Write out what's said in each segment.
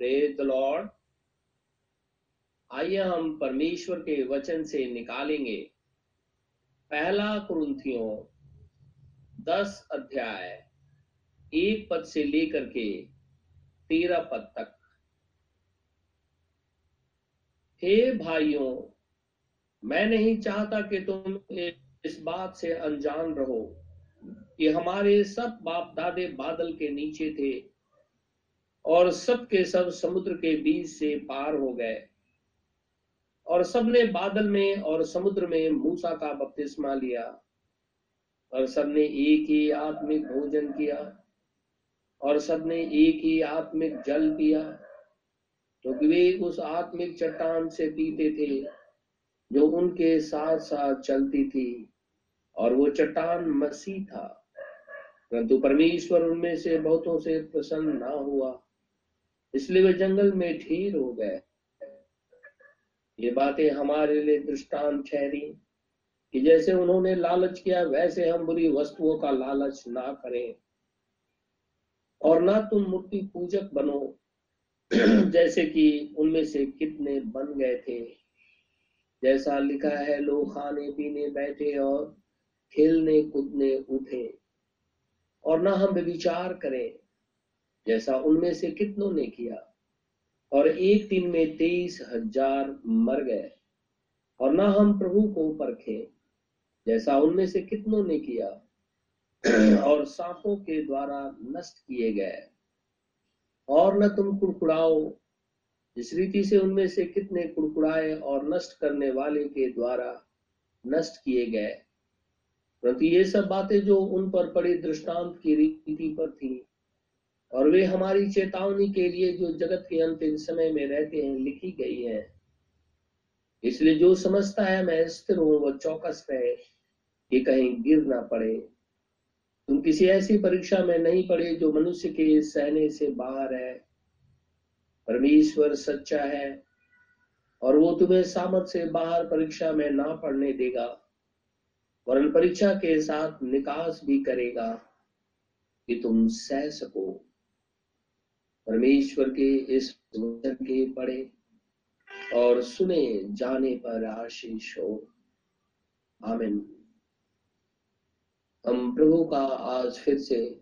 Praise the Lord आइए हम परमेश्वर के वचन से निकालेंगे। पहला कुरुंथियों दस अध्याय, एक पद से लेकर के तेरह पद तक। हे भाइयों, मैं नहीं चाहता कि तुम इस बात से अनजान रहो कि हमारे सब बाप दादे बादल के नीचे थे। और सब के सब समुद्र के बीच से पार हो गए। और सबने बादल में और समुद्र में मूसा का बपतिस्मा लिया और सबने एक ही आत्मिक भोजन किया और सबने एक ही आत्मिक जल पिया क्योंकि तो वे उस आत्मिक चट्टान से पीते थे जो उनके साथ साथ चलती थी और वो चट्टान मसीह था, परंतु परमेश्वर उनमें से बहुतों से प्रसन्न ना हुआ। इसलिए वे जंगल में ढेर हो गए ये बातें हमारे लिए दृष्टांत ठहरी कि जैसे उन्होंने लालच किया, वैसे हम बुरी वस्तुओं का लालच ना करें। और ना तुम मूर्ति पूजक बनो, जैसे कि उनमें से कितने बन गए थे। जैसा लिखा है, लोग खाने पीने बैठे और खेलने कूदने उठे। और ना हम विचार करें जैसा उनमें से कितनों ने किया। और एक दिन में तेईस हज़ार मर गए, और ना हम प्रभु को परखे जैसा उनमें से कितनों ने किया, और सांपों के द्वारा नष्ट किए गए। और न तुम कुड़कुड़ाओ, जिस रीति से उनमें से कितने कुड़कुड़ाए और नष्ट करने वाले के द्वारा नष्ट किए गए। परंतु ये सब बातें जो उन पर पड़ी दृष्टांत की रीति पर थी और वे हमारी चेतावनी के लिए जो जगत के अंतिम समय में रहते हैं, लिखी गई है। इसलिए जो समझता है, मैं स्थिर हूँ वह चौकस रहे कि कहीं गिर ना पड़े। तुम किसी ऐसी परीक्षा में नहीं पड़े जो मनुष्य के सहने से बाहर है। परमेश्वर सच्चा है और वो तुम्हें सामर्थ से बाहर परीक्षा में ना पढ़ने देगा, वरन परीक्षा के साथ निकास भी करेगा कि तुम सह सको। परमेश्वर के इस वचन के पढ़े और सुने, जाने पर आशीष हो। आमिन। हम प्रभु का आज फिर से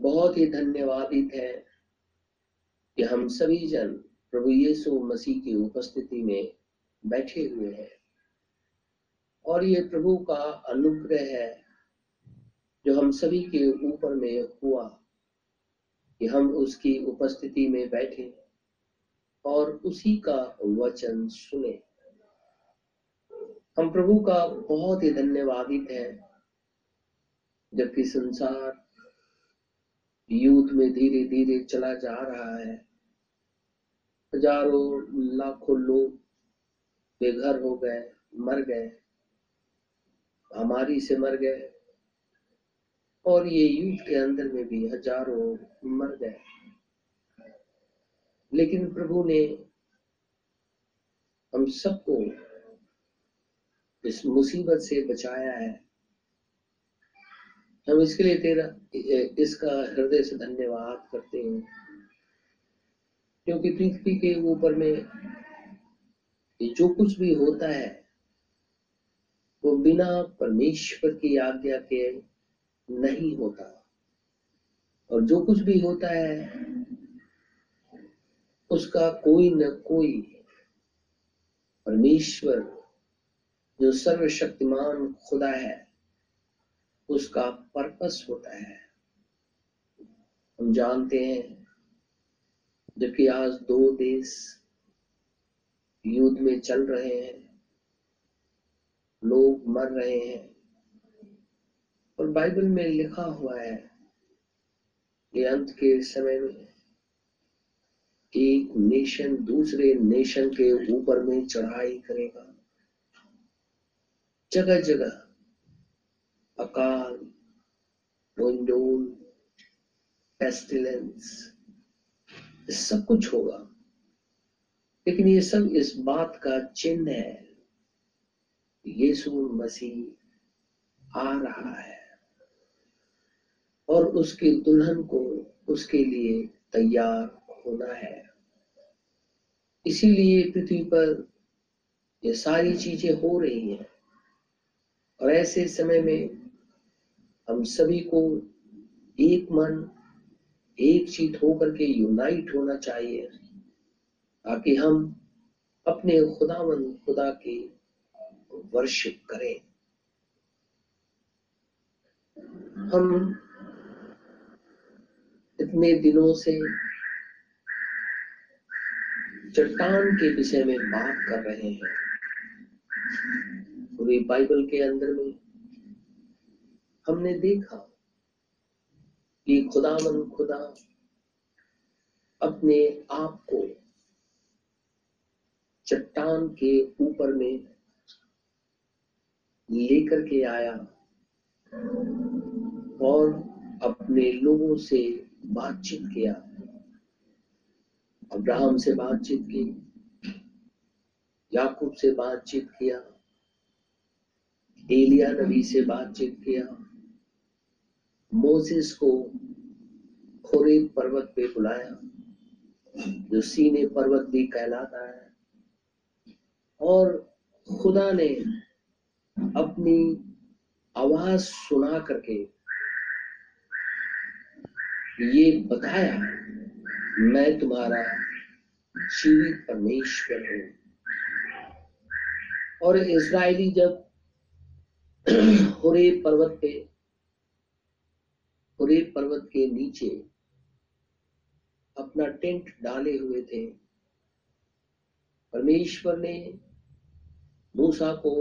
बहुत ही धन्यवादित है कि हम सभी जन प्रभु यीशु मसीह की उपस्थिति में बैठे हुए हैं। और ये प्रभु का अनुग्रह है जो हम सभी के ऊपर में हुआ। कि हम उसकी उपस्थिति में बैठे और उसी का वचन सुने। हम प्रभु का बहुत ही धन्यवादित है जबकि संसार युद्ध में धीरे धीरे चला जा रहा है। हज़ारों लाखों लोग बेघर हो गए, मर गए, हमारी से मर गए और ये युद्ध के अंदर में भी हज़ारों मर गए लेकिन प्रभु ने हम सबको इस मुसीबत से बचाया है। हम इसके लिए तेरा, इसका हृदय से धन्यवाद करते हैं, क्योंकि पृथ्वी के ऊपर में जो कुछ भी होता है, वो बिना परमेश्वर की आज्ञा के नहीं होता। और जो कुछ भी होता है, उसका कोई न कोई परमेश्वर, जो सर्वशक्तिमान खुदा है, उसका पर्पस होता है। हम जानते हैं, जबकि आज दो देश युद्ध में चल रहे हैं, लोग मर रहे हैं और बाइबल में लिखा हुआ है कि अंत के समय में एक नेशन दूसरे नेशन के ऊपर में चढ़ाई करेगा। जगह जगह अकाल रोंडोल पेस्टिलेंस सब कुछ होगा। लेकिन ये सब इस बात का चिन्ह है, यीशु मसीह आ रहा है। और उसकी दुल्हन को उसके लिए तैयार होना है। इसीलिए पृथ्वी पर ये सारी चीज़ें हो रही हैं। और ऐसे समय में हम सभी को एक मन, एक चीत होकर के यूनाइट होना चाहिए, ताकि हम अपने खुदावन, खुदा की वर्शिप करें। हम इतने दिनों से चट्टान के विषय में बात कर रहे हैं। पूरी बाइबल के अंदर में हमने देखा कि खुदा मन खुदा अपने आप को चट्टान के ऊपर में लेकर के आया और अपने लोगों से बातचीत किया। अब्राहम से बातचीत की। याकूब से बातचीत किया। एलिया नबी से बातचीत किया। मोजिस को खोरेब पर्वत पे बुलाया, जो सीने पर्वत भी कहलाता है। और खुदा ने अपनी आवाज़ सुना करके ये बताया, मैं तुम्हारा जीवित परमेश्वर हूँ। और इसराइली जब हुरे पर्वत पे, हुरे पर्वत के नीचे अपना टेंट डाले हुए थे, परमेश्वर ने मूसा को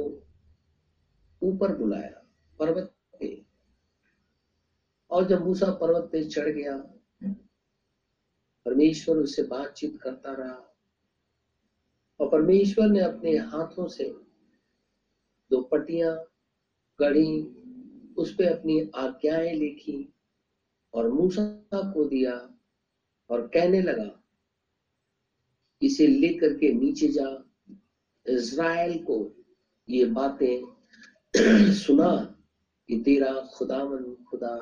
ऊपर बुलाया, पर्वत और जब मूसा पर्वत पे चढ़ गया, परमेश्वर उससे बातचीत करता रहा और परमेश्वर ने अपने हाथों से दो पटियाँ गढ़ी, उस पर अपनी आज्ञाएँ लिखी और मूसा को दिया और कहने लगा, इसे लेकर के नीचे जा, इज़राइल को ये बातें सुना कि तेरा खुदावन खुदा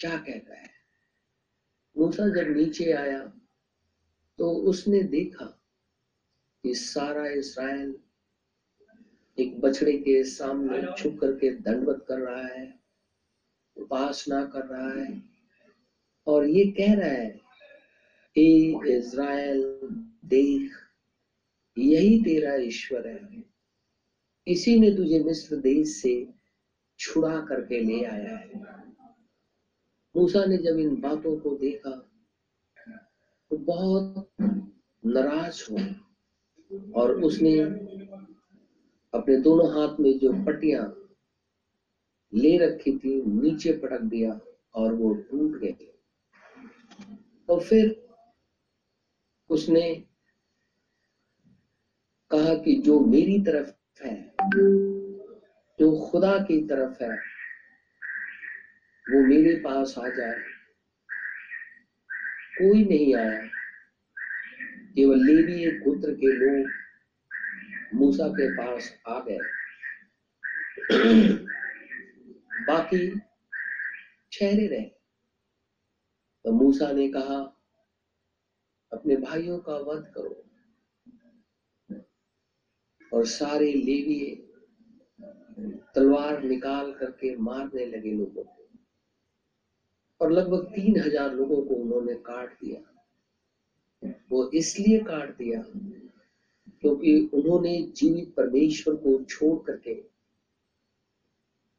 क्या कहता है? मूसा जब नीचे आया तो उसने देखा कि सारा इसराइल एक बछड़े के सामने छुप करके दंडवत कर रहा है उपासना कर रहा है और ये कह रहा है हे इज़राइल देख यही तेरा ईश्वर है। इसी ने तुझे मिस्र देश से छुड़ा करके ले आया है। मूसा ने जब इन बातों को देखा तो बहुत नाराज़ हुआ और उसने अपने दोनों हाथ में जो पट्टियाँ ले रखी थी, नीचे पटक दिया और वो टूट गए। तो फिर उसने कहा कि जो मेरी तरफ़ है, जो खुदा की तरफ़ है वो मेरे पास आ जाए। कोई नहीं आया। केवल लेवी पुत्र के लोग मूसा के पास आ गए। बाकी ठहरे रहे। तो मूसा ने कहा, अपने भाइयों का वध करो और सारे लेवी तलवार निकाल करके मारने लगे लोगों को। और लगभग तीन हज़ार लोगों को उन्होंने काट दिया। वो इसलिए काट दिया क्योंकि उन्होंने जीवित परमेश्वर को छोड़ करके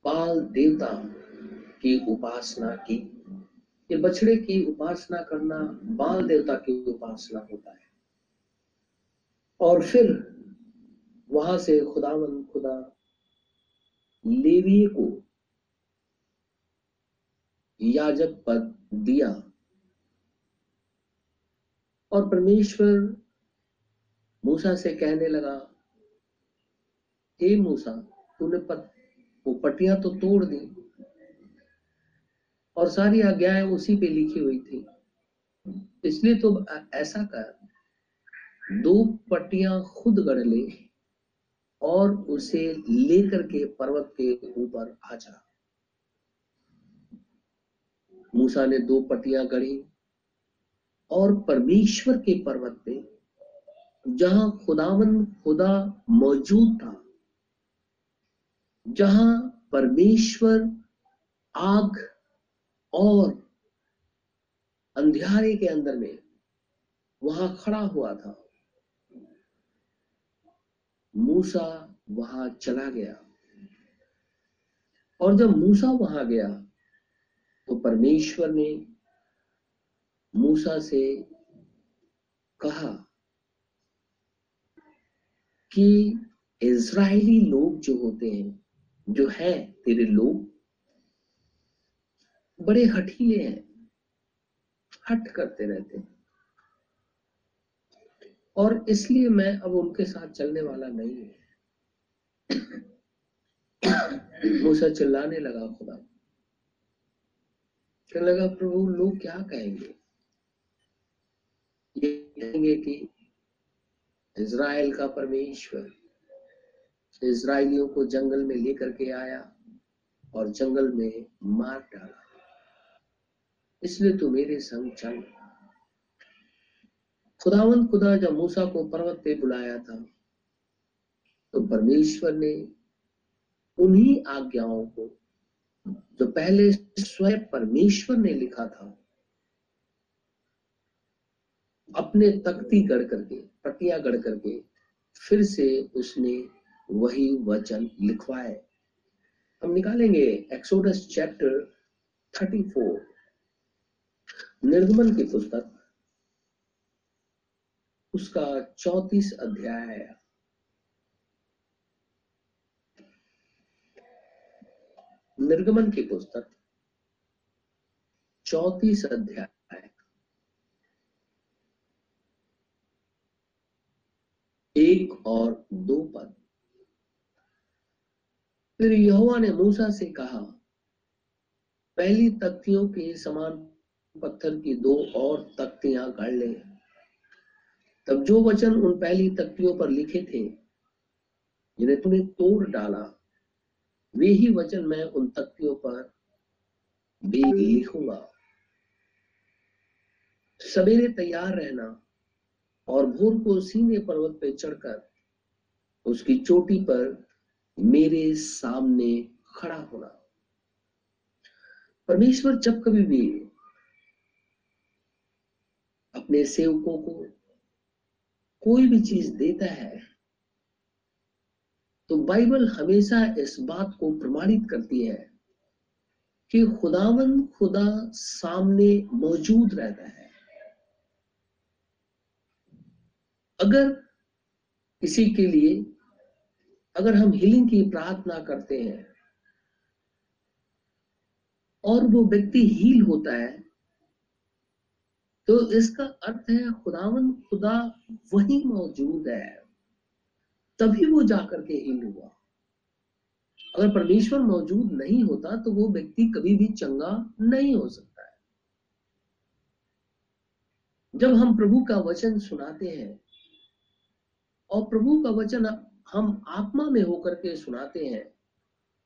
बाल देवता की उपासना की। ये बछड़े की उपासना करना, बाल देवता की उपासना होता है। और फिर वहाँ से खुदावन खुदा लेवी को याजक पद दिया। और परमेश्वर मूसा से कहने लगा हे मूसा तूने पत, वो पटियाँ तो तोड़ दी और सारी आज्ञाएँ उसी पे लिखी हुई थी। इसलिए तो ऐसा कर दो पट्टियाँ खुद गढ़ ले और उसे लेकर के पर्वत के ऊपर आ जा। मूसा ने दो पट्टियाँ गढ़ी और परमेश्वर के पर्वत पे, जहाँ खुदावन, खुदा मौजूद था, जहाँ परमेश्वर आग और अंधियारे के अंदर में वहाँ खड़ा हुआ था। मूसा वहाँ चला गया। और जब मूसा वहाँ गया परमेश्वर ने मूसा से कहा कि इज़राइली लोग जो होते हैं, जो है तेरे लोग, बड़े हठीले हैं, हट करते रहते हैं। और इसलिए मैं अब उनके साथ चलने वाला नहीं हूँ। मूसा चिल्लाने लगा खुदा। कहने लगा, प्रभु, लोग क्या कहेंगे? ये कहेंगे कि इज़राइल का परमेश्वर इज़राइलियों को जंगल में लेकर के आया और जंगल में मार डाला। इसलिए तू मेरे संग चल। खुदावन खुदा जब मूसा को पर्वत पे बुलाया था तो परमेश्वर ने उन्हीं आज्ञाओं को जो पहले स्वयं परमेश्वर ने लिखा था। अपने तख्ती गढ़ करके, पटिया गढ़ करके, फिर से उसने वही वचन लिखवाए। हम निकालेंगे एक्सोडस चैप्टर 34 निर्गमन की पुस्तक, उसका चौतीस अध्याय है निर्गमन की पुस्तक, चौतीस अध्याय। एक और दो पद। फिर यहोवा ने मूसा से कहा, पहली तख्तियों के समान पत्थर की दो और तख्तियाँ गढ़ ले। तब जो वचन उन पहली तख्तियों पर लिखे थे, जिन्हें तूने तोड़ डाला वे ही वचन मैं उन तख्तियों पर भी लिखूँगा। सवेरे तैयार रहना और भोर को सीने पर्वत पे चढ़कर उसकी चोटी पर मेरे सामने खड़ा होना। परमेश्वर जब कभी भी अपने सेवकों को कोई भी चीज़ देता है तो बाइबल हमेशा इस बात को प्रमाणित करती है कि खुदावन खुदा सामने मौजूद रहता है। अगर किसी के लिए, अगर हम हीलिंग की प्रार्थना करते हैं और वो व्यक्ति हील होता है तो इसका अर्थ है खुदावन खुदा वही मौजूद है। तभी वो जाकर के हील हुआ। अगर परमेश्वर मौजूद नहीं होता तो वो व्यक्ति कभी भी चंगा नहीं हो सकता है। जब हम प्रभु का वचन सुनाते हैं, और प्रभु का वचन हम आत्मा में होकर के सुनाते हैं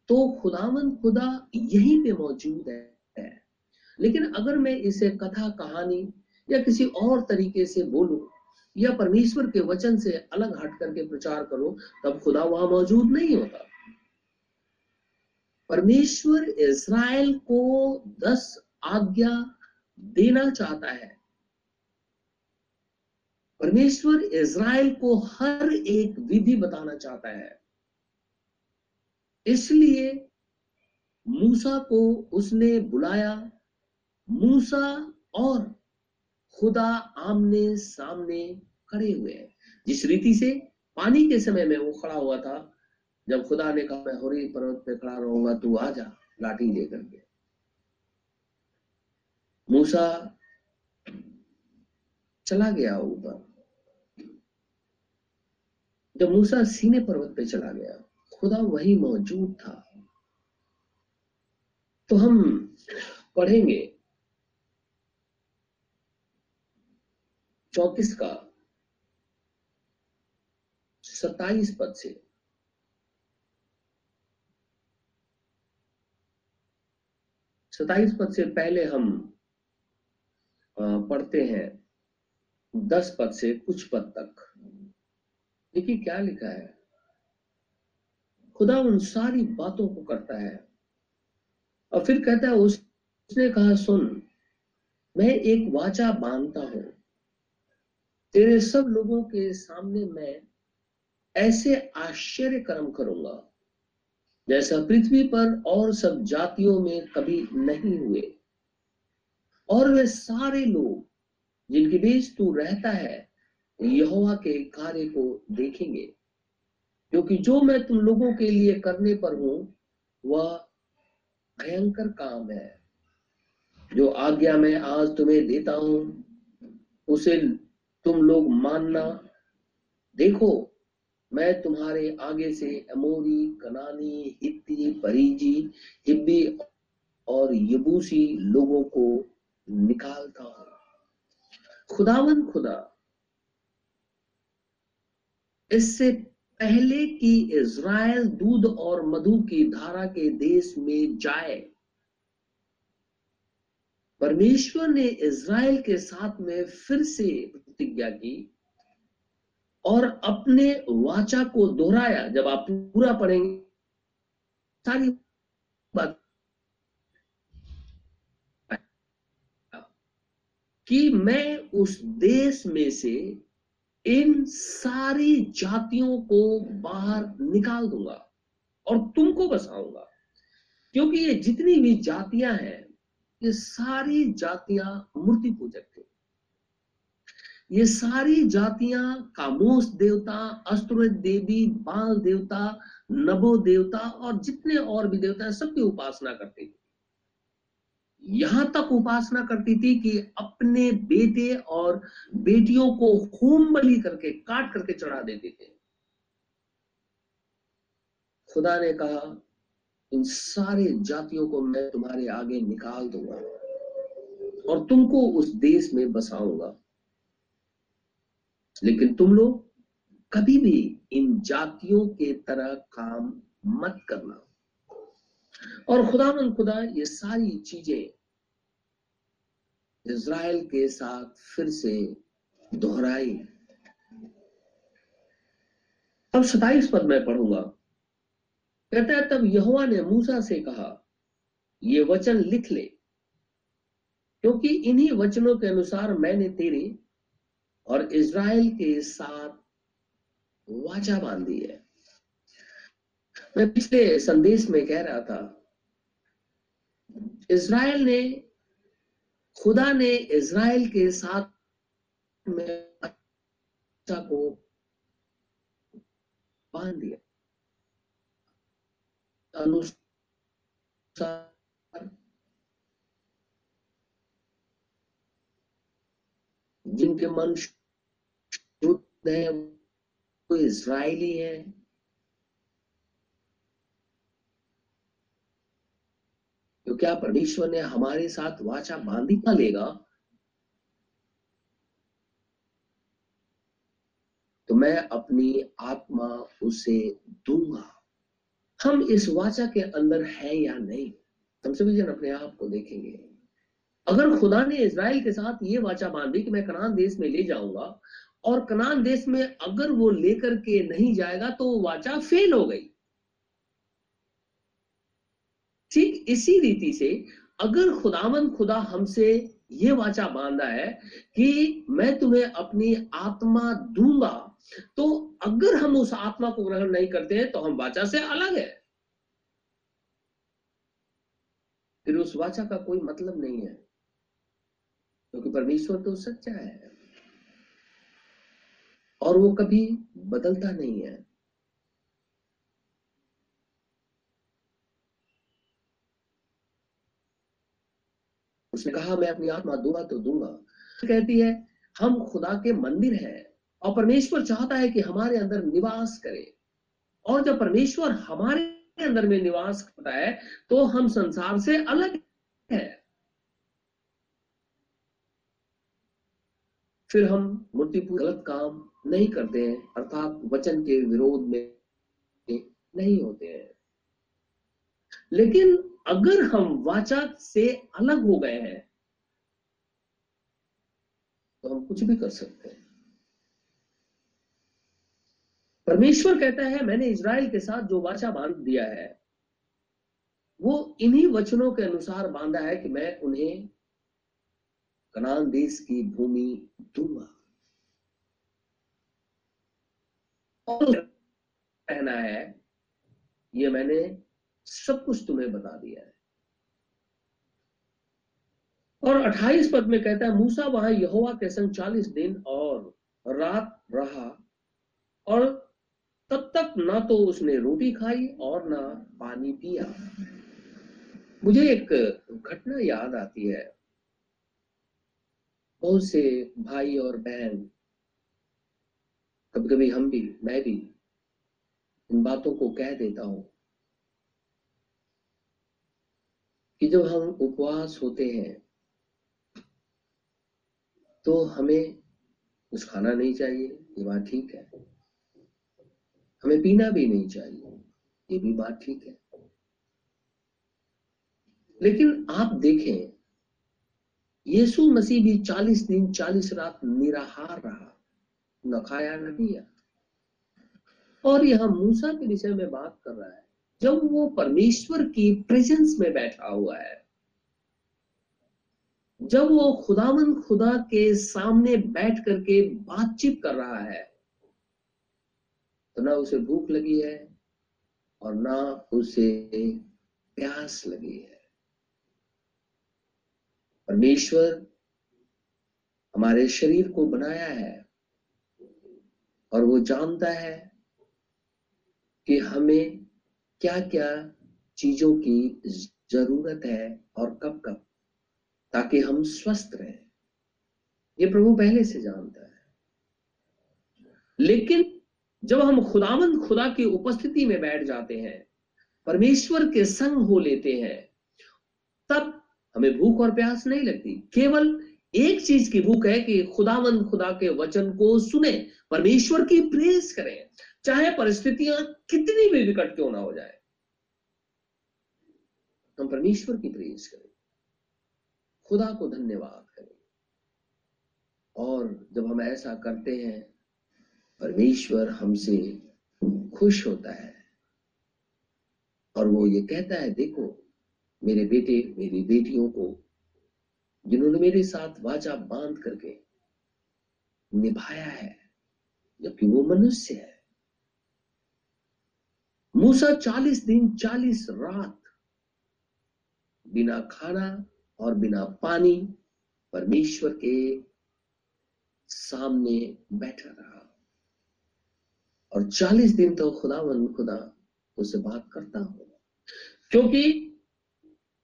तो खुदावन खुदा यहीं पे मौजूद है। लेकिन अगर मैं इसे कथा, कहानी या किसी और तरीके से बोलूँ या परमेश्वर के वचन से अलग हट करके प्रचार करो, तब खुदा वहाँ मौजूद नहीं होता। परमेश्वर इज़राइल को दस आज्ञा देना चाहता है। परमेश्वर इज़राइल को हर एक विधि बताना चाहता है। इसलिए मूसा को उसने बुलाया। मूसा और खुदा आमने सामने खड़े हुए हैं। जिस रीति से पानी के समय में वो खड़ा हुआ था, जब खुदा ने कहा, मैं होरी पर्वत पे खड़ा रहूँगा, तू आ जा, लाठी लेकर के। मूसा चला गया ऊपर। जब मूसा सीने पर्वत पे चला गया, खुदा वही मौजूद था। तो हम पढ़ेंगे चौतीस का सताइस पद से सताइस पद से पहले हम पढ़ते हैं। दस पद से कुछ पद तक। देखिए क्या लिखा है। खुदा उन सारी बातों को करता है। और फिर कहता है उस, उसने कहा सुन मैं एक वाचा बांधता हूँ तेरे सब लोगों के सामने मैं ऐसे आश्चर्य कर्म करूँगा, जैसा पृथ्वी पर और सब जातियों में कभी नहीं हुए। और वे सारे लोग जिनके बीच तू रहता है, यहोवा के कार्य को देखेंगे, क्योंकि जो मैं तुम लोगों के लिए करने पर हूँ, वह भयंकर काम है। जो आज्ञा मैं आज तुम्हें देता हूँ, उसे तुम लोग मानना, देखो, मैं तुम्हारे आगे से अमोरी, कनानी, हित्ती, परीजी, हिब्बी और यबूसी लोगों को निकालता हूँ। खुदावन खुदा, इससे पहले कि इज़राइल दूध और मधु की धारा के देश में जाए परमेश्वर ने इज़राइल के साथ में फिर से प्रतिज्ञा की और अपने वाचा को दोहराया। जब आप पूरा पढ़ेंगे, सारी बात कि मैं उस देश में से इन सारी जातियों को बाहर निकाल दूँगा और तुमको बसाऊँगा, क्योंकि ये जितनी भी जातियाँ हैं ये सारी जातियाँ मूर्ति पूजक थे। ये सारी जातियाँ कामोस देवता अस्त्र देवी, बाल देवता नबो देवता और जितने और भी देवता सबकी उपासना करते थे। यहाँ तक उपासना करती थी कि अपने बेटे और बेटियों को होम बलि करके, काट करके चढ़ा देते थे। खुदा ने कहा इन सारे जातियों को मैं तुम्हारे आगे निकाल दूँगा और तुमको उस देश में बसाऊँगा। लेकिन तुम लोग कभी भी इन जातियों के तरह काम मत करना। और खुदा मन खुदा, ये सारी चीज़ें इज़राइल के साथ फिर से दोहराई। अब सताइस पद में पढ़ूँगा। कहता है तब यहुआ ने मूसा से कहा, ये वचन लिख ले, क्योंकि इन्हीं वचनों के अनुसार मैंने तेरे और इज़राइल के साथ वाचा बांधी है। मैं पिछले संदेश में कह रहा था, इज़राइल ने, खुदा ने इज़राइल के साथ में को बाँध दिया। अनुसार जिनके मन शुद्ध है, वो इज़राइली है। तो क्या परमेश्वर ने हमारे साथ वाचा बांधी ना लेगा? तो मैं अपनी आत्मा उसे दूँगा। हम इस वाचा के अंदर है या नहीं? हम सभी जन अपने आप को देखेंगे। अगर खुदा ने इसराइल के साथ ये वाचा बांधी कि मैं कनान देश में ले जाऊँगा, और कनान देश में अगर वो लेकर के नहीं जाएगा तो वो वाचा फेल हो गई। ठीक इसी रीति से अगर खुदावन खुदा हमसे ये वाचा बांधा है कि मैं तुम्हें अपनी आत्मा दूँगा तो अगर हम उस आत्मा को ग्रहण नहीं करते हैं तो हम वाचा से अलग है। फिर उस वाचा का कोई मतलब नहीं है, क्योंकि तो परमेश्वर तो सच्चा है। और वो कभी बदलता नहीं है। उसने कहा, मैं अपनी आत्मा दूँगा तो दूँगा। कहती है, हम खुदा के मंदिर हैं। और परमेश्वर चाहता है कि हमारे अंदर निवास करे। और जब परमेश्वर हमारे अंदर में निवास करता है तो हम संसार से अलग है। फिर हम मूर्ति गलत काम नहीं करते हैं, अर्थात वचन के विरोध में नहीं होते हैं। लेकिन अगर हम वाचा से अलग हो गए हैं तो हम कुछ भी कर सकते हैं। परमेश्वर कहता है, मैंने इज़राइल के साथ जो वाचा बाँध दिया है, वो इन्हीं वचनों के अनुसार बांधा है कि मैं उन्हें कनान देश की भूमि दूँगा। कहना है, ये मैंने सब कुछ तुम्हें बता दिया है। और 28 पद में कहता है, मूसा वहाँ यहोवा के संग 40 दिन और रात रहा और तब तक ना तो उसने रोटी खाई और ना पानी पिया। मुझे एक घटना याद आती है। बहुत से भाई और बहन कभी कभी हम भी, मैं भी, इन बातों को कह देता हूँ कि जब हम उपवास होते हैं तो हमें कुछ खाना नहीं चाहिए, ये बात ठीक है। हमें पीना भी नहीं चाहिए। ये भी बात ठीक है। लेकिन आप देखें, यीशु मसीह भी चालीस दिन, चालीस रात निराहार रहा, न खाया, न पिया। और यह मूसा के विषय में बात कर रहा है, जब वो परमेश्वर की प्रेजेंस में बैठा हुआ है, जब वो खुदावन खुदा के सामने बैठ करके बातचीत कर रहा है तो ना उसे भूख लगी है और ना उसे प्यास लगी है। परमेश्वर हमारे शरीर को बनाया है और वो जानता है कि हमें क्या क्या चीज़ों की ज़रूरत है और कब कब ताकि हम स्वस्थ रहें। ये प्रभु पहले से जानता है। लेकिन जब हम खुदामंद खुदा की उपस्थिति में बैठ जाते हैं, परमेश्वर के संग हो लेते हैं, तब हमें भूख और प्यास नहीं लगती। केवल एक चीज़ की भूख है कि खुदावंद खुदा के वचन को सुने, परमेश्वर की प्रेस करें, चाहे परिस्थितियाँ कितनी भी विकट क्यों ना हो जाए। हम परमेश्वर की प्रेस करें, खुदा को धन्यवाद करें। और जब हम ऐसा करते हैं परमेश्वर हमसे खुश होता है। और वो ये कहता है, देखो, मेरे बेटे, मेरी बेटियों को, जिन्होंने मेरे साथ वाचा बाँध करके निभाया है, जबकि वो मनुष्य है। मूसा चालीस दिन, चालीस रात बिना खाना और बिना पानी परमेश्वर के सामने बैठा रहा। और चालीस दिन तो खुदा वन खुदा उससे बात करता हो। क्योंकि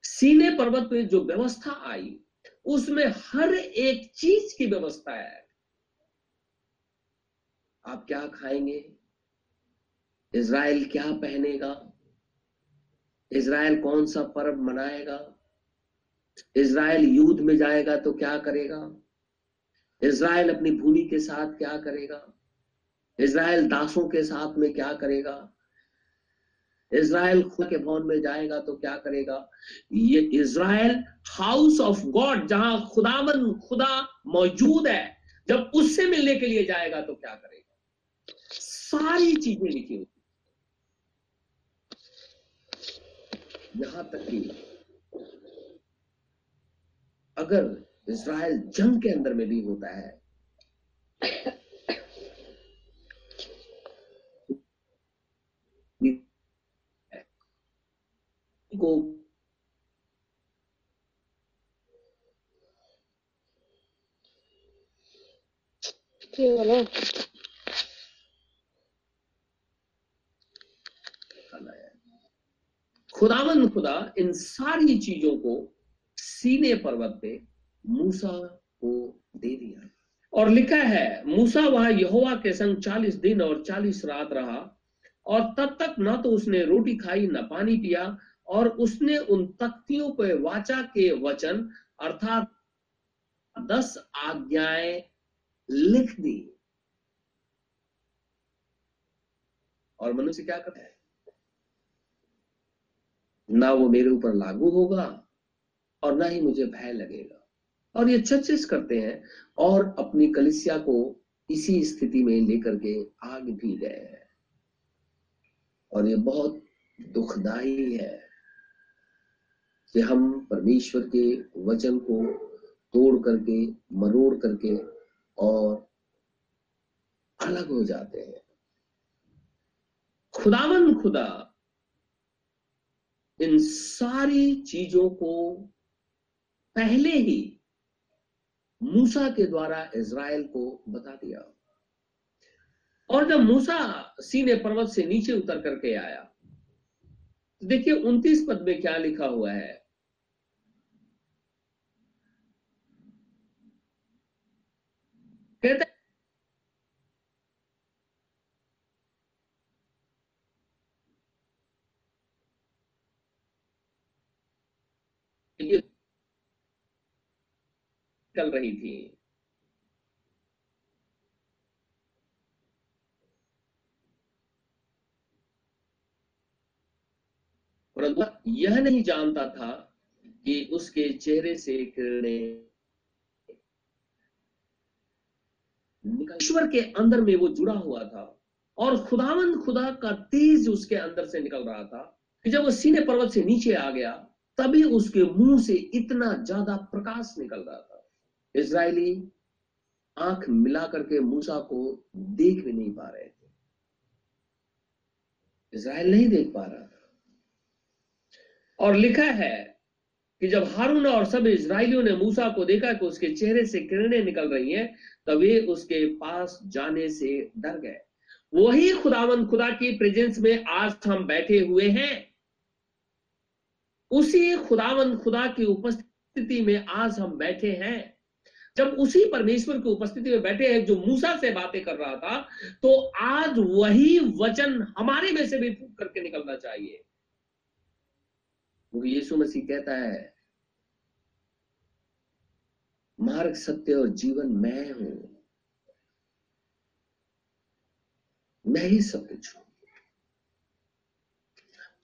सीने पर्वत पे जो व्यवस्था आई, उसमें हर एक चीज़ की व्यवस्था है। आप क्या खाएँगे? इज़राइल क्या पहनेगा? इज़राइल कौन सा पर्व मनाएगा? इज़राइल युद्ध में जाएगा तो क्या करेगा? इज़राइल अपनी भूमि के साथ क्या करेगा? इज़राइल दासों के साथ में क्या करेगा? इज़राइल खुदा के भवन में जाएगा तो क्या करेगा? ये इज़राइल हाउस ऑफ़ गॉड जहाँ खुदावन, खुदा मौजूद है, जब उससे मिलने के लिए जाएगा तो क्या करेगा? सारी चीज़ें लिखी होती यहाँ तक कि अगर इज़राइल जंग के अंदर में भी होता है को खुदावन खुदा इन सारी चीज़ों को सीने पर्वत पे मूसा को दे दिया। और लिखा है मूसा वहाँ यहोवा के संग चालीस दिन और चालीस रात रहा और तब तक ना तो उसने रोटी खाई ना पानी पिया और उसने उन तख्तियों पर वाचा के वचन, अर्थात दस आज्ञाएँ लिख दी। और मनुष्य क्या करता है? ना वो मेरे ऊपर लागू होगा और ना ही मुझे भय लगेगा। और ये चर्चेस करते हैं और अपनी कलिसिया को इसी स्थिति में लेकर के आग भी गए हैं। और ये बहुत दुखदाई है। कि हम परमेश्वर के वचन को तोड़ करके, मरोड़ करके और अलग हो जाते हैं। खुदावन खुदा, इन सारी चीज़ों को पहले ही मूसा के द्वारा इज़राइल को बता दिया। और जब मूसा सीने पर्वत से नीचे उतर करके आया, देखिए उनतीस पद में क्या लिखा हुआ है कहते चल रही थी। परंतु यह नहीं जानता था कि उसके चेहरे से किरणें ईश्वर के अंदर में वो जुड़ा हुआ था और खुदावन खुदा का तेज उसके अंदर से निकल रहा था कि जब वो सीने पर्वत से नीचे आ गया, तभी उसके मुँह से इतना ज़्यादा प्रकाश निकल रहा था। इसराइली आँख मिला करके मूसा को देख भी नहीं पा रहे थे। इसराइल नहीं देख पा रहा था। और लिखा है कि जब हारून और सब इसराइलियों ने मूसा को देखा कि उसके चेहरे से किरणें निकल रही हैं, तब वे उसके पास जाने से डर गए। वही खुदावन, खुदा की प्रेजेंस में आज हम बैठे हुए हैं। उसी खुदावन, खुदा की उपस्थिति में आज हम बैठे हैं। जब उसी परमेश्वर की उपस्थिति में बैठे हैं, जो मूसा से बातें कर रहा था तो आज वही वचन हमारे में से भी फूक करके निकलना चाहिए। वो यीशु मसीह कहता है, मार्ग, सत्य और जीवन मैं हूँ। मैं ही सब कुछ हूँ।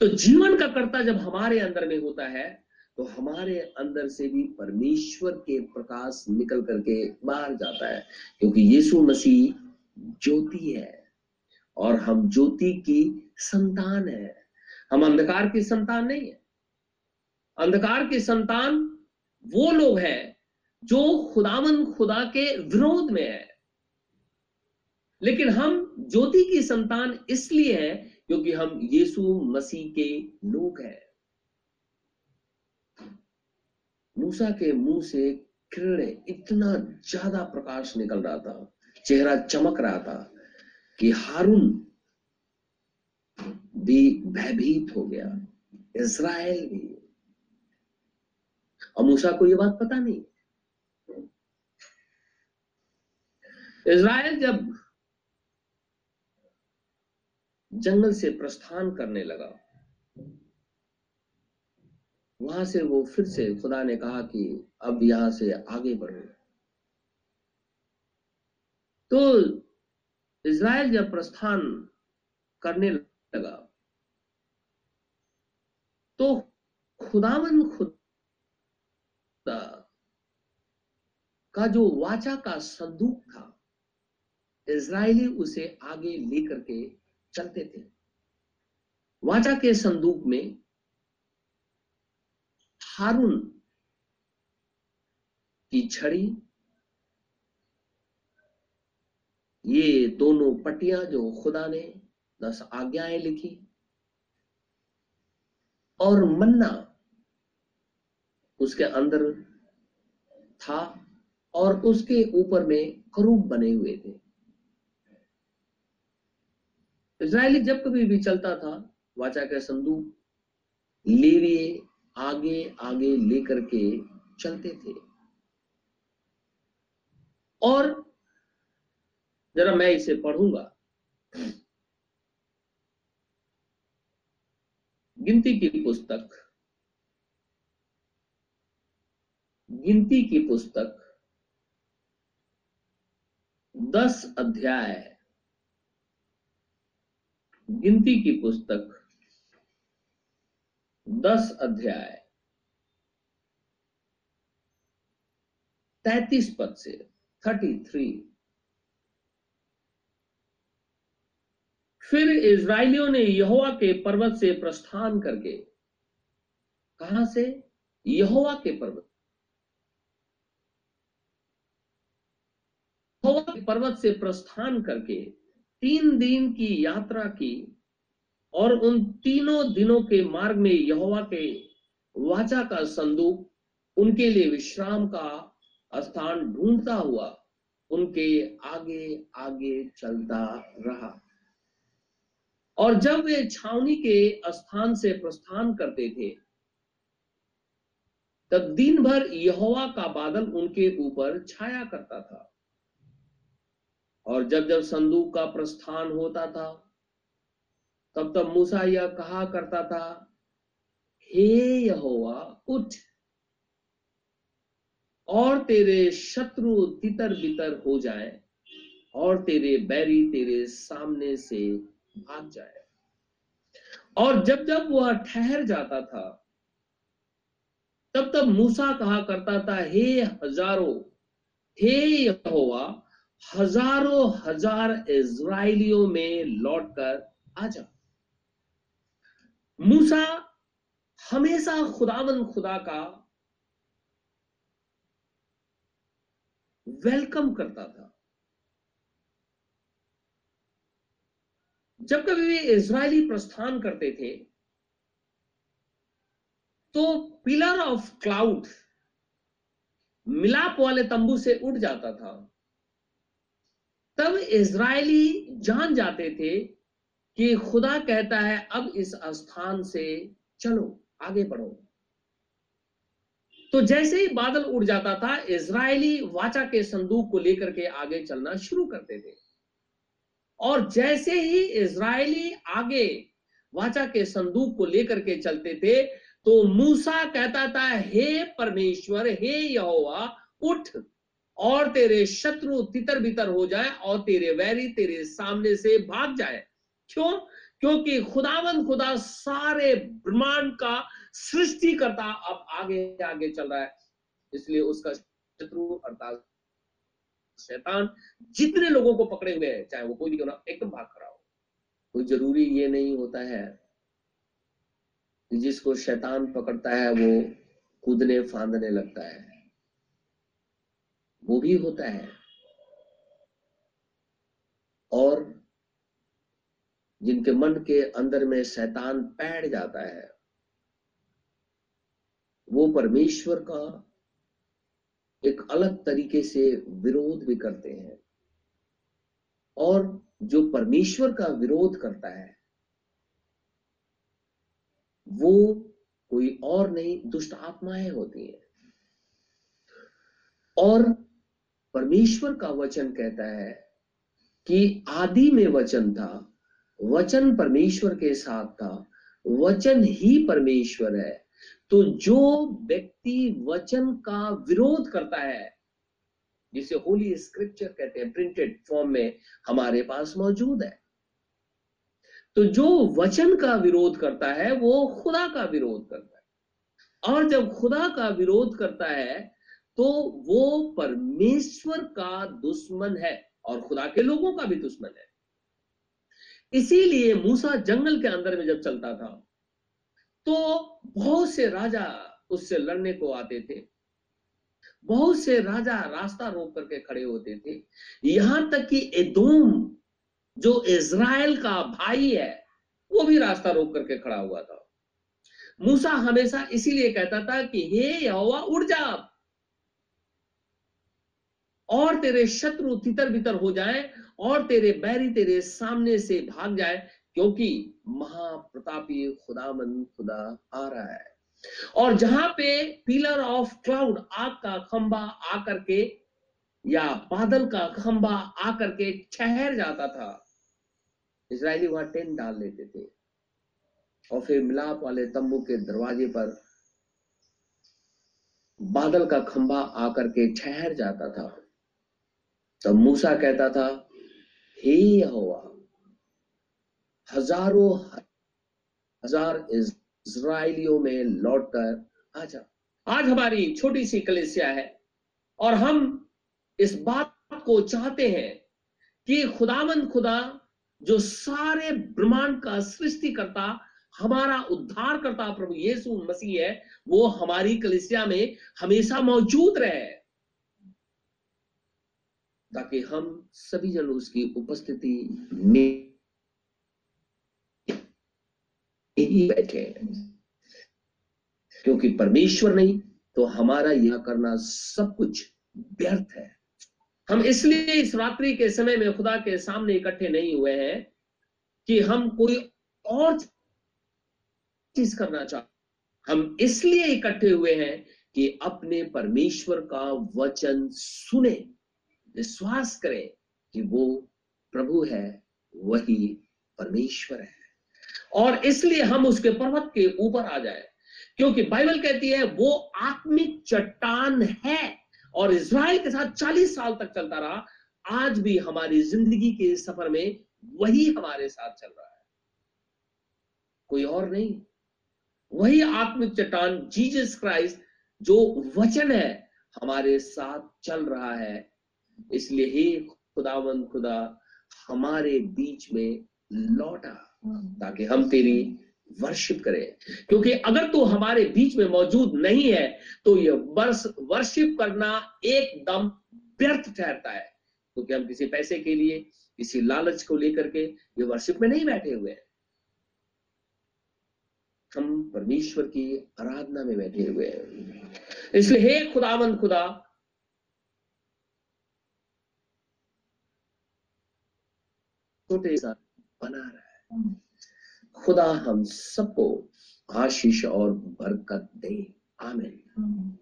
तो जीवन का कर्ता जब हमारे अंदर में होता है तो हमारे अंदर से भी परमेश्वर के प्रकाश निकल करके बाहर जाता है, क्योंकि यीशु मसीह ज्योति है और हम ज्योति की संतान है। हम अंधकार की संतान नहीं है। अंधकार की संतान वो लोग हैं जो खुदावन खुदा के विरोध में है। लेकिन हम ज्योति की संतान इसलिए है क्योंकि हम यीशु मसीह के लोग हैं। मूसा के मुँह से किरण इतना ज़्यादा प्रकाश निकल रहा था, चेहरा चमक रहा था कि हारून भी भयभीत हो गया। इज़राइल भी। और मूसा को यह बात पता नहीं। इज़राइल जब जंगल से प्रस्थान करने लगा वहाँ से वो फिर से खुदा ने कहा कि अब यहाँ से आगे बढ़ो। तो इज़राइल जब प्रस्थान करने लगा तो खुदावन खुदा का जो वाचा का संदूक था इज़राइली उसे आगे लेकर के चलते थे। वाचा के संदूक में हारून की छड़ी, ये दोनों पटियाँ जो खुदा ने दस आज्ञाएँ लिखी और मन्ना उसके अंदर था और उसके ऊपर में करूब बने हुए थे। इज़राइली जब कभी भी चलता था, वाचा का संदूक, लेविए आगे आगे लेकर के चलते थे। और जरा मैं इसे पढ़ूँगा। गिनती की पुस्तक। गिनती की पुस्तक। दस अध्याय। गिनती की पुस्तक। दस अध्याय। तैतीस पद से थर्टी थ्री फिर इज़राइलियों ने यहोवा के पर्वत से प्रस्थान करके कहा से? यहोवा के पर्वत। के पर्वत से प्रस्थान करके तीन दिन की यात्रा की और उन तीनों दिनों के मार्ग में यहोवा के वाचा का संदूक, उनके लिए विश्राम का स्थान ढूंढता हुआ, उनके आगे आगे चलता रहा। और जब वे छावनी के स्थान से प्रस्थान करते थे, तब दिन भर यहोवा का बादल उनके ऊपर छाया करता था। और जब जब संदूक का प्रस्थान होता था तब तब मूसा यह कहा करता था, हे यहोवा, उठ। और तेरे शत्रु तितर बितर हो जाए, और तेरे बैरी तेरे सामने से भाग जाए। और जब जब वह ठहर जाता था, तब तब मूसा कहा करता था, हे हज़ारों, हे यहोवा, हज़ारों हज़ार इज़राइलियों में लौटकर आ जा। मूसा हमेशा खुदावन खुदा का वेलकम करता था। जब कभी वे इसराइली प्रस्थान करते थे तो पिलर ऑफ़ क्लाउड मिलाप वाले तंबू से उठ जाता था। तब इसराइली जान जाते थे कि खुदा कहता है, अब इस स्थान से चलो, आगे बढ़ो। तो जैसे ही बादल उड़ जाता था, इज़राइली वाचा के संदूक को लेकर के आगे चलना शुरू करते थे और जैसे ही इज़राइली आगे वाचा के संदूक को लेकर के चलते थे तो मूसा कहता था, हे परमेश्वर, हे यहोवा, उठ, और तेरे शत्रु तितर बितर हो जाए, और तेरे वैरी तेरे सामने से भाग जाए। क्यों? क्योंकि खुदावन खुदा सारे ब्रह्मांड का सृष्टि करता अब आगे आगे चल रहा है। इसलिए उसका शत्रु अर्थात शैतान जितने लोगों को पकड़े हुए हैं, चाहे वो कोई भी क्यों ना एकदम भाग खड़ा हो। कोई ज़रूरी ये नहीं होता है जिसको शैतान पकड़ता है, वो कूदने फांदने लगता है। वो भी होता है। और जिनके मन के अंदर में शैतान बैठ जाता है, वो परमेश्वर का एक अलग तरीके से विरोध भी करते हैं। और जो परमेश्वर का विरोध करता है, वो कोई और नहीं, दुष्ट आत्माएँ होती हैं। और परमेश्वर का वचन कहता है कि आदि में वचन था वचन परमेश्वर के साथ था, वचन ही परमेश्वर है। तो जो व्यक्ति वचन का विरोध करता है, जिसे होली स्क्रिप्चर कहते हैं प्रिंटेड फॉर्म में हमारे पास मौजूद है। तो जो वचन का विरोध करता है, वो खुदा का विरोध करता है। और जब खुदा का विरोध करता है तो वो परमेश्वर का दुश्मन है और खुदा के लोगों का भी दुश्मन है। इसीलिए मूसा जंगल के अंदर में जब चलता था तो बहुत से राजा उससे लड़ने को आते थे। बहुत से राजा रास्ता रोक करके खड़े होते थे। यहाँ तक कि एदोम, जो इज़राइल का भाई है, वो भी रास्ता रोक करके खड़ा हुआ था। मूसा हमेशा इसीलिए कहता था कि, हे यहोवा, उड़ जा। और तेरे शत्रु तितर बितर हो जाए और तेरे बैरी तेरे सामने से भाग जाए, क्योंकि महाप्रतापी खुदामन खुदा आ रहा है। और जहाँ पे पिलर ऑफ़ क्लाउड, आग का खंबा आकर के, या बादल का खंबा आकर के ठहर जाता था इसराइली वहाँ टेंट डाल लेते थे। और फिर मिलाप वाले तंबू के दरवाजे पर बादल का खंबा आकर के ठहर जाता था। तब मूसा कहता था हे यहोवा, हज़ारों हज़ार इज़राइलियों में लौटकर आ जा आज हमारी छोटी सी कलेसिया है और हम इस बात को चाहते हैं कि खुदामंद खुदा जो सारे ब्रह्मांड का सृष्टि करता हमारा उद्धार करता प्रभु यीशु मसीह है, वो हमारी कलिसिया में हमेशा मौजूद रहे। ताकि हम सभी जन उसकी उपस्थिति में ही बैठे क्योंकि परमेश्वर नहीं तो हमारा यह करना सब कुछ व्यर्थ है। हम इसलिए इस रात्रि के समय में खुदा के सामने इकट्ठे नहीं हुए हैं कि हम कोई और चीज़ करना चाहते हम इसलिए इकट्ठे हुए हैं कि अपने परमेश्वर का वचन सुने। विश्वास करें कि वो प्रभु है, वही परमेश्वर है। और इसलिए हम उसके पर्वत के ऊपर आ जाए, क्योंकि बाइबल कहती है, वो आत्मिक चट्टान है और इसराइल के साथ 40 साल तक चलता रहा, आज भी हमारी ज़िंदगी के सफ़र में वही हमारे साथ चल रहा है। कोई और नहीं। वही आत्मिक चट्टान, जीसस क्राइस्ट, जो वचन है, हमारे साथ चल रहा है इसलिए, ही खुदावन, खुदा, हमारे बीच में लौटा ताकि हम तेरी वर्शिप करें। क्योंकि अगर तू हमारे बीच में मौजूद नहीं है तो ये वर्ष वर्शिप करना एकदम व्यर्थ ठहरता है। क्योंकि हम किसी पैसे के लिए, किसी लालच को लेकर के ये वर्शिप में नहीं बैठे हुए हैं। हम परमेश्वर की आराधना में बैठे हुए हैं। इसलिए, हे खुदावंद खुदा छोटे सा बना रहा है। खुदा हम सबको आशीष और बरकत दे। आमिन।